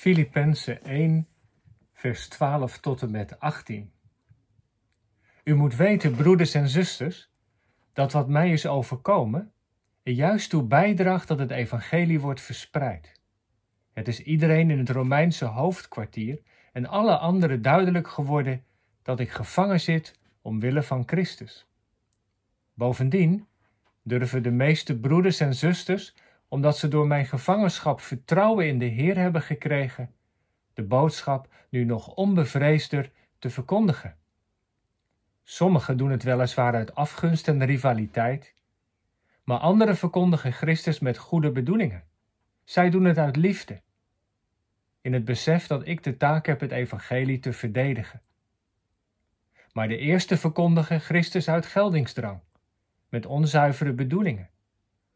Filippenzen 1, vers 12 tot en met 18. U moet weten, broeders en zusters, dat wat mij is overkomen, er juist toe bijdraagt dat het evangelie wordt verspreid. Het is iedereen in het Romeinse hoofdkwartier en alle anderen duidelijk geworden dat ik gevangen zit omwille van Christus. Bovendien durven de meeste broeders en zusters, omdat ze door mijn gevangenschap vertrouwen in de Heer hebben gekregen, de boodschap nu nog onbevreesder te verkondigen. Sommigen doen het weliswaar uit afgunst en rivaliteit, maar anderen verkondigen Christus met goede bedoelingen. Zij doen het uit liefde, in het besef dat ik de taak heb het evangelie te verdedigen. Maar de eerste verkondigen Christus uit geldingsdrang, met onzuivere bedoelingen,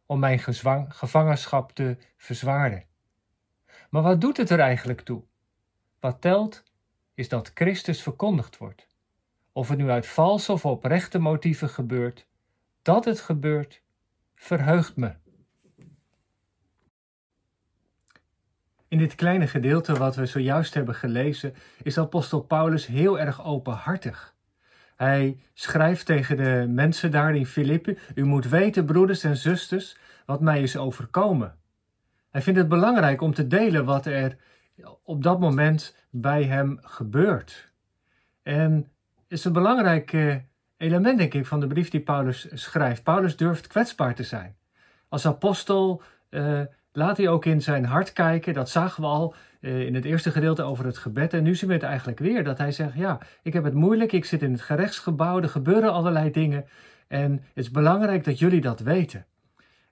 om mijn gevangenschap te verzwaren. Maar wat doet het er eigenlijk toe? Wat telt is dat Christus verkondigd wordt. Of het nu uit valse of oprechte motieven gebeurt, dat het gebeurt, verheugt me. In dit kleine gedeelte wat we zojuist hebben gelezen, is apostel Paulus heel erg openhartig. Hij schrijft tegen de mensen daar in Filippi: U moet weten, broeders en zusters, wat mij is overkomen. Hij vindt het belangrijk om te delen wat er op dat moment bij hem gebeurt. En is een belangrijk eh, element, denk ik, van de brief die Paulus schrijft. Paulus durft kwetsbaar te zijn. Als apostel uh, laat hij ook in zijn hart kijken. Dat zagen we al in het eerste gedeelte over het gebed. En nu zien we het eigenlijk weer. Dat hij zegt, ja, ik heb het moeilijk. Ik zit in het gerechtsgebouw. Er gebeuren allerlei dingen. En het is belangrijk dat jullie dat weten.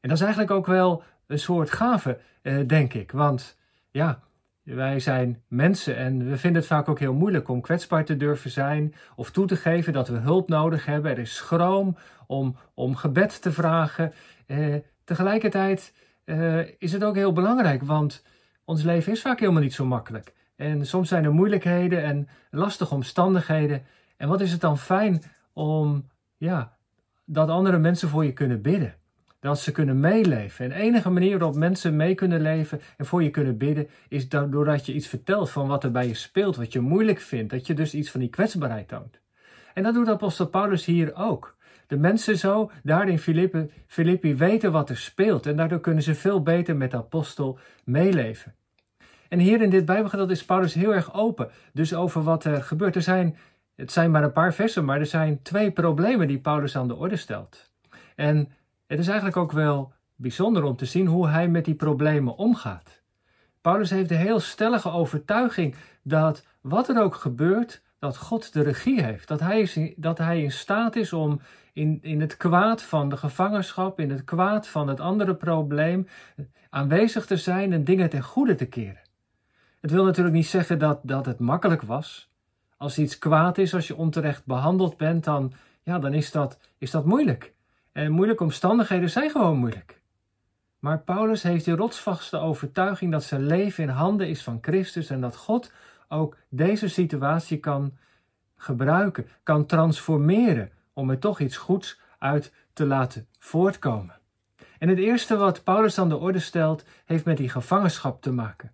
En dat is eigenlijk ook wel een soort gave, uh, denk ik. Want ja, wij zijn mensen en we vinden het vaak ook heel moeilijk om kwetsbaar te durven zijn of toe te geven dat we hulp nodig hebben. Er is schroom om, om gebed te vragen. Eh, tegelijkertijd uh, is het ook heel belangrijk, want ons leven is vaak helemaal niet zo makkelijk. En soms zijn er moeilijkheden en lastige omstandigheden. En wat is het dan fijn om ja, dat andere mensen voor je kunnen bidden dat ze kunnen meeleven. En de enige manier waarop mensen mee kunnen leven en voor je kunnen bidden, is doordat je iets vertelt van wat er bij je speelt, wat je moeilijk vindt, dat je dus iets van die kwetsbaarheid toont. En dat doet apostel Paulus hier ook. De mensen zo, daar in Filippi, Filippi weten wat er speelt en daardoor kunnen ze veel beter met de apostel meeleven. En hier in dit Bijbelgedeelte is Paulus heel erg open, dus over wat er gebeurt. Er zijn, het zijn maar een paar versen, maar er zijn twee problemen die Paulus aan de orde stelt. En het is eigenlijk ook wel bijzonder om te zien hoe hij met die problemen omgaat. Paulus heeft de heel stellige overtuiging dat wat er ook gebeurt, dat God de regie heeft. Dat hij, is, dat hij in staat is om in, in het kwaad van de gevangenschap, in het kwaad van het andere probleem, aanwezig te zijn en dingen ten goede te keren. Het wil natuurlijk niet zeggen dat, dat het makkelijk was. Als iets kwaad is, als je onterecht behandeld bent, dan, ja, dan is, dat, is dat moeilijk. En moeilijke omstandigheden zijn gewoon moeilijk. Maar Paulus heeft de rotsvaste overtuiging dat zijn leven in handen is van Christus en dat God ook deze situatie kan gebruiken, kan transformeren om er toch iets goeds uit te laten voortkomen. En het eerste wat Paulus aan de orde stelt, heeft met die gevangenschap te maken.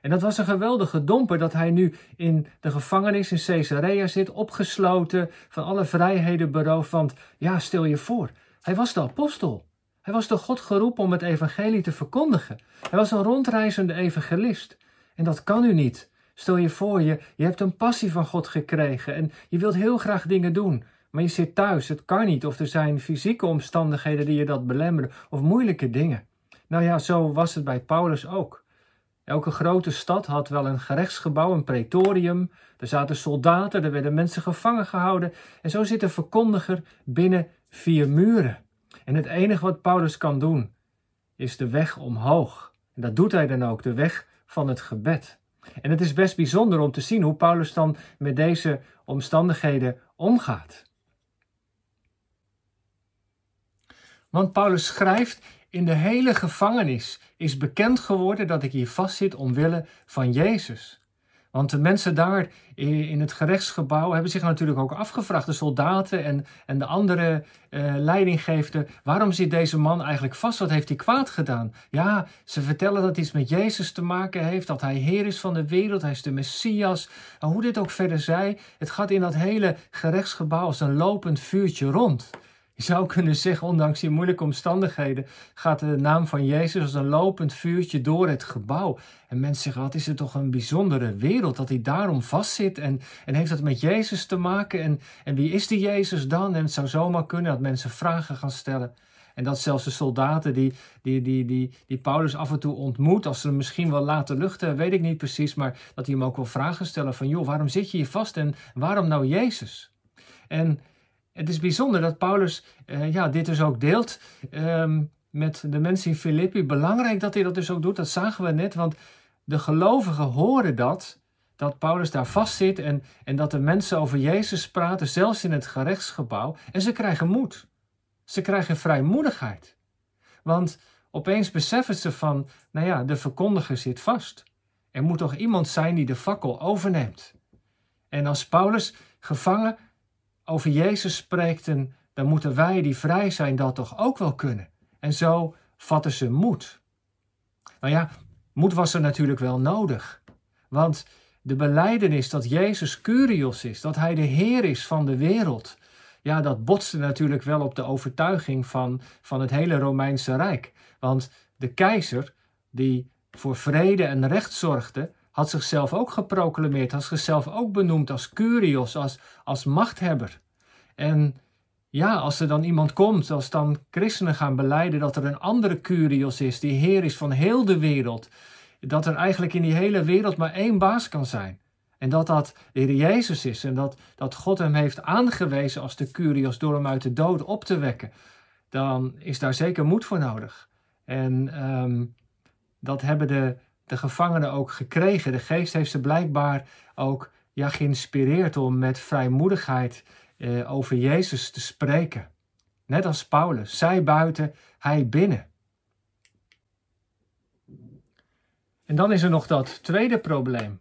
En dat was een geweldige domper dat hij nu in de gevangenis in Caesarea zit, opgesloten, van alle vrijheden beroofd. Want ja, stel je voor, hij was de apostel. Hij was door God geroepen om het evangelie te verkondigen. Hij was een rondreizende evangelist. En dat kan u niet. Stel je voor, je, je hebt een passie van God gekregen en je wilt heel graag dingen doen. Maar je zit thuis, het kan niet. Of er zijn fysieke omstandigheden die je dat belemmeren. Of moeilijke dingen. Nou ja, zo was het bij Paulus ook. Elke grote stad had wel een gerechtsgebouw, een praetorium. Er zaten soldaten, er werden mensen gevangen gehouden. En zo zit een verkondiger binnen vier muren. En het enige wat Paulus kan doen, is de weg omhoog. En dat doet hij dan ook, de weg van het gebed. En het is best bijzonder om te zien hoe Paulus dan met deze omstandigheden omgaat. Want Paulus schrijft: In de hele gevangenis is bekend geworden dat ik hier vastzit omwille van Jezus. Want de mensen daar in het gerechtsgebouw hebben zich natuurlijk ook afgevraagd, de soldaten en, en de andere uh, leidinggevenden, waarom zit deze man eigenlijk vast? Wat heeft hij kwaad gedaan? Ja, ze vertellen dat het iets met Jezus te maken heeft, dat hij Heer is van de wereld, hij is de Messias. En hoe dit ook verder zij, het gaat in dat hele gerechtsgebouw als een lopend vuurtje rond. Je zou kunnen zeggen, ondanks die moeilijke omstandigheden, gaat de naam van Jezus als een lopend vuurtje door het gebouw. En mensen zeggen, wat is het toch een bijzondere wereld dat hij daarom vastzit en, en heeft dat met Jezus te maken? En, en wie is die Jezus dan? En het zou zomaar kunnen dat mensen vragen gaan stellen. En dat zelfs de soldaten die, die, die, die, die Paulus af en toe ontmoet, als ze hem misschien wel laten luchten, weet ik niet precies, maar dat hij hem ook wel vragen stellen van, joh, waarom zit je hier vast en waarom nou Jezus? En het is bijzonder dat Paulus uh, ja, dit dus ook deelt um, met de mensen in Filippi. Belangrijk dat hij dat dus ook doet, dat zagen we net, want de gelovigen horen dat, dat Paulus daar vastzit en, en dat de mensen over Jezus praten, zelfs in het gerechtsgebouw. En ze krijgen moed. Ze krijgen vrijmoedigheid. Want opeens beseffen ze van, nou ja, de verkondiger zit vast. Er moet toch iemand zijn die de fakkel overneemt. En als Paulus gevangen over Jezus spreekt, dan moeten wij die vrij zijn dat toch ook wel kunnen. En zo vatten ze moed. Nou ja, moed was er natuurlijk wel nodig. Want de beleidenis dat Jezus Curios is, dat Hij de Heer is van de wereld, ja, dat botste natuurlijk wel op de overtuiging van, van het hele Romeinse Rijk. Want de keizer, die voor vrede en recht zorgde, had zichzelf ook geproclameerd, had zichzelf ook benoemd als curios, als, als machthebber. En ja, als er dan iemand komt, als dan christenen gaan beleiden dat er een andere curios is, die heer is van heel de wereld, dat er eigenlijk in die hele wereld maar één baas kan zijn. En dat dat de Heer Jezus is en dat, dat God hem heeft aangewezen als de curios door hem uit de dood op te wekken, dan is daar zeker moed voor nodig. En um, dat hebben de, de gevangenen ook gekregen. De geest heeft ze blijkbaar ook ja, geïnspireerd om met vrijmoedigheid eh, over Jezus te spreken. Net als Paulus, zij buiten, hij binnen. En dan is er nog dat tweede probleem.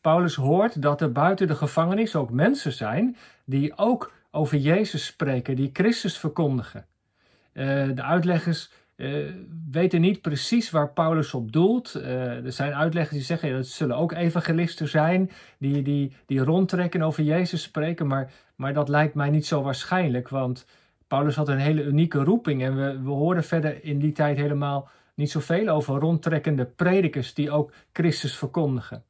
Paulus hoort dat er buiten de gevangenis ook mensen zijn die ook over Jezus spreken, die Christus verkondigen. Uh, de uitleggers uh, weten niet precies waar Paulus op doelt. Uh, er zijn uitleggers die zeggen dat het zullen ook evangelisten zijn die, die, die rondtrekken over Jezus spreken, maar, maar dat lijkt mij niet zo waarschijnlijk, want Paulus had een hele unieke roeping en we, we horen verder in die tijd helemaal niet zoveel over rondtrekkende predikers die ook Christus verkondigen.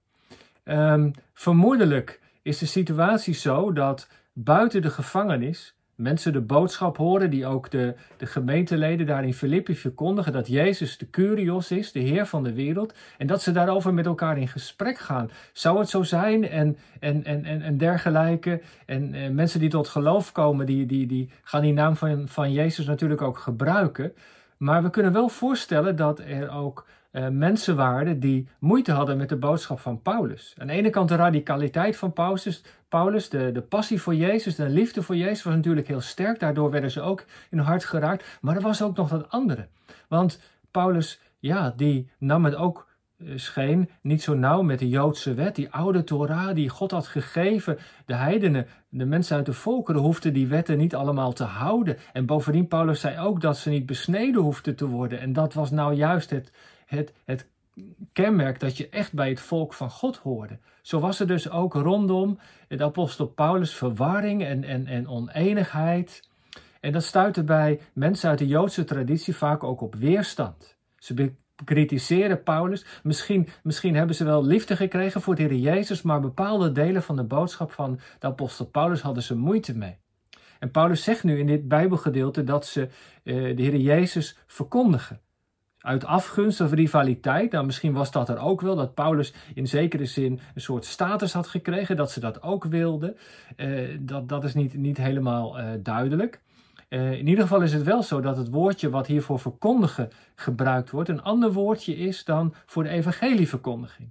Um, vermoedelijk is de situatie zo dat buiten de gevangenis mensen de boodschap horen die ook de, de gemeenteleden daar in Filippi verkondigen, dat Jezus de Curios is, de Heer van de wereld, en dat ze daarover met elkaar in gesprek gaan. Zou het zo zijn? En, en, en, en, en dergelijke. En, en mensen die tot geloof komen, die, die, die gaan die naam van, van Jezus natuurlijk ook gebruiken. Maar we kunnen wel voorstellen dat er ook uh, mensen waren die moeite hadden met de boodschap van Paulus. Aan de ene kant de radicaliteit van Paulus, Paulus de, de passie voor Jezus, de liefde voor Jezus was natuurlijk heel sterk. Daardoor werden ze ook in hun hart geraakt. Maar er was ook nog dat andere. Want Paulus, ja, die nam het ook eh, scheen niet zo nauw met de Joodse wet, die oude Torah die God had gegeven. De heidenen, de mensen uit de volkeren, hoefden die wetten niet allemaal te houden. En bovendien, Paulus zei ook dat ze niet besneden hoefden te worden. En dat was nou juist het, het, het kenmerk dat je echt bij het volk van God hoorde. Zo was er dus ook rondom de apostel Paulus verwarring en, en, en oneenigheid. En dat stuitte bij mensen uit de Joodse traditie vaak ook op weerstand. Ze bekritiseren Paulus. Misschien, misschien hebben ze wel liefde gekregen voor de Heer Jezus, maar bepaalde delen van de boodschap van de apostel Paulus hadden ze moeite mee. En Paulus zegt nu in dit Bijbelgedeelte dat ze uh, de Heer Jezus verkondigen uit afgunst of rivaliteit. Nou, misschien was dat er ook wel, dat Paulus in zekere zin een soort status had gekregen, dat ze dat ook wilden. Uh, dat, dat is niet, niet helemaal uh, duidelijk. Uh, in ieder geval is het wel zo dat het woordje wat hier voor verkondigen gebruikt wordt, een ander woordje is dan voor de evangelieverkondiging.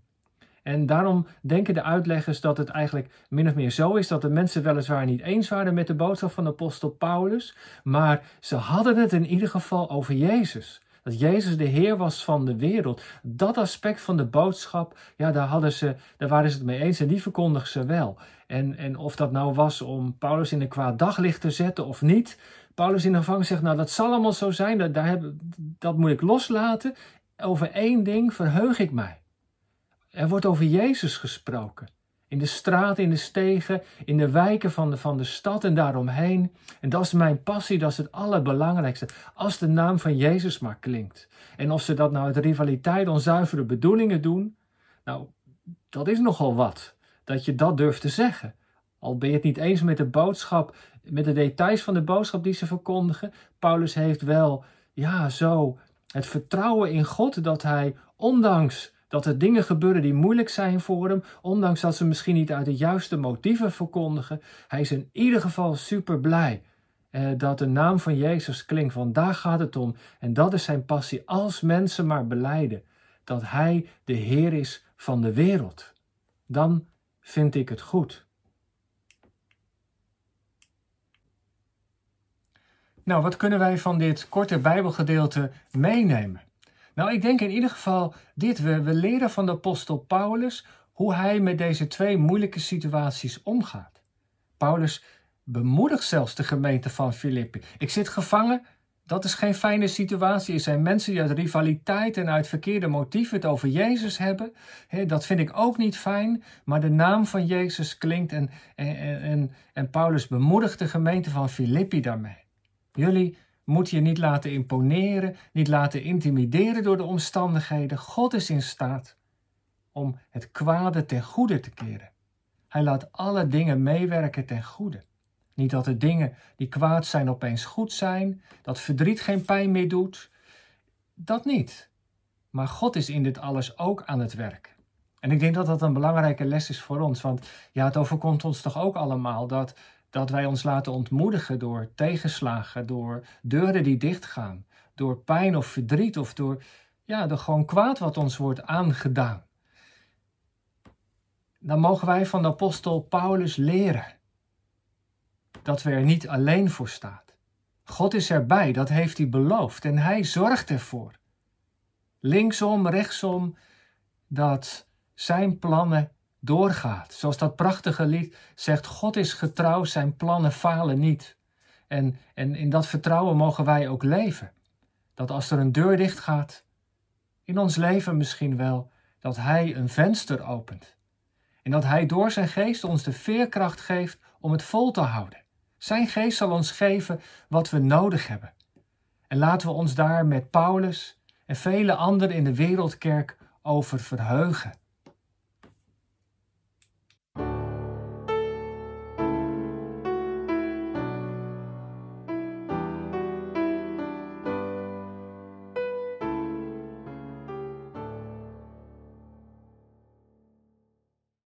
En daarom denken de uitleggers dat het eigenlijk min of meer zo is dat de mensen weliswaar niet eens waren met de boodschap van apostel Paulus, maar ze hadden het in ieder geval over Jezus. Dat Jezus de Heer was van de wereld. Dat aspect van de boodschap, ja, daar, hadden ze, daar waren ze het mee eens en die verkondigden ze wel. En, en of dat nou was om Paulus in een kwaad daglicht te zetten of niet. Paulus in de gevangenis zegt, nou dat zal allemaal zo zijn, dat, daar heb, dat moet ik loslaten. Over één ding verheug ik mij. Er wordt over Jezus gesproken. In de straten, in de stegen, in de wijken van de, van de stad en daaromheen. En dat is mijn passie, dat is het allerbelangrijkste. Als de naam van Jezus maar klinkt. En of ze dat nou uit rivaliteit, onzuivere bedoelingen doen. Nou, dat is nogal wat. Dat je dat durft te zeggen. Al ben je het niet eens met de boodschap, met de details van de boodschap die ze verkondigen. Paulus heeft wel, ja, zo het vertrouwen in God dat hij, ondanks dat er dingen gebeuren die moeilijk zijn voor hem, ondanks dat ze misschien niet uit de juiste motieven verkondigen. Hij is in ieder geval super blij eh, dat de naam van Jezus klinkt, want daar gaat het om. En dat is zijn passie, als mensen maar beleiden dat Hij de Heer is van de wereld. Dan vind ik het goed. Nou, wat kunnen wij van dit korte Bijbelgedeelte meenemen? Nou, ik denk in ieder geval dit. We, we leren van de apostel Paulus hoe hij met deze twee moeilijke situaties omgaat. Paulus bemoedigt zelfs de gemeente van Filippi. Ik zit gevangen. Dat is geen fijne situatie. Er zijn mensen die uit rivaliteit en uit verkeerde motieven het over Jezus hebben. dat vind ik ook niet fijn. Maar de naam van Jezus klinkt en, en, en, en Paulus bemoedigt de gemeente van Filippi daarmee. Jullie moet je niet laten imponeren, niet laten intimideren door de omstandigheden. God is in staat om het kwade ten goede te keren. Hij laat alle dingen meewerken ten goede. Niet dat de dingen die kwaad zijn opeens goed zijn, dat verdriet geen pijn meer doet. Dat niet. Maar God is in dit alles ook aan het werk. En ik denk dat dat een belangrijke les is voor ons, want ja, het overkomt ons toch ook allemaal dat dat wij ons laten ontmoedigen door tegenslagen, door deuren die dichtgaan, door pijn of verdriet of door, ja, door gewoon kwaad wat ons wordt aangedaan. Dan mogen wij van de apostel Paulus leren dat we er niet alleen voor staan. God is erbij, dat heeft hij beloofd en hij zorgt ervoor. Linksom, rechtsom, dat zijn plannen doorgaat. Zoals dat prachtige lied zegt, God is getrouw, zijn plannen falen niet. En, en in dat vertrouwen mogen wij ook leven. Dat als er een deur dicht gaat, in ons leven misschien wel, dat Hij een venster opent. En dat Hij door zijn geest ons de veerkracht geeft om het vol te houden. Zijn geest zal ons geven wat we nodig hebben. En laten we ons daar met Paulus en vele anderen in de wereldkerk over verheugen.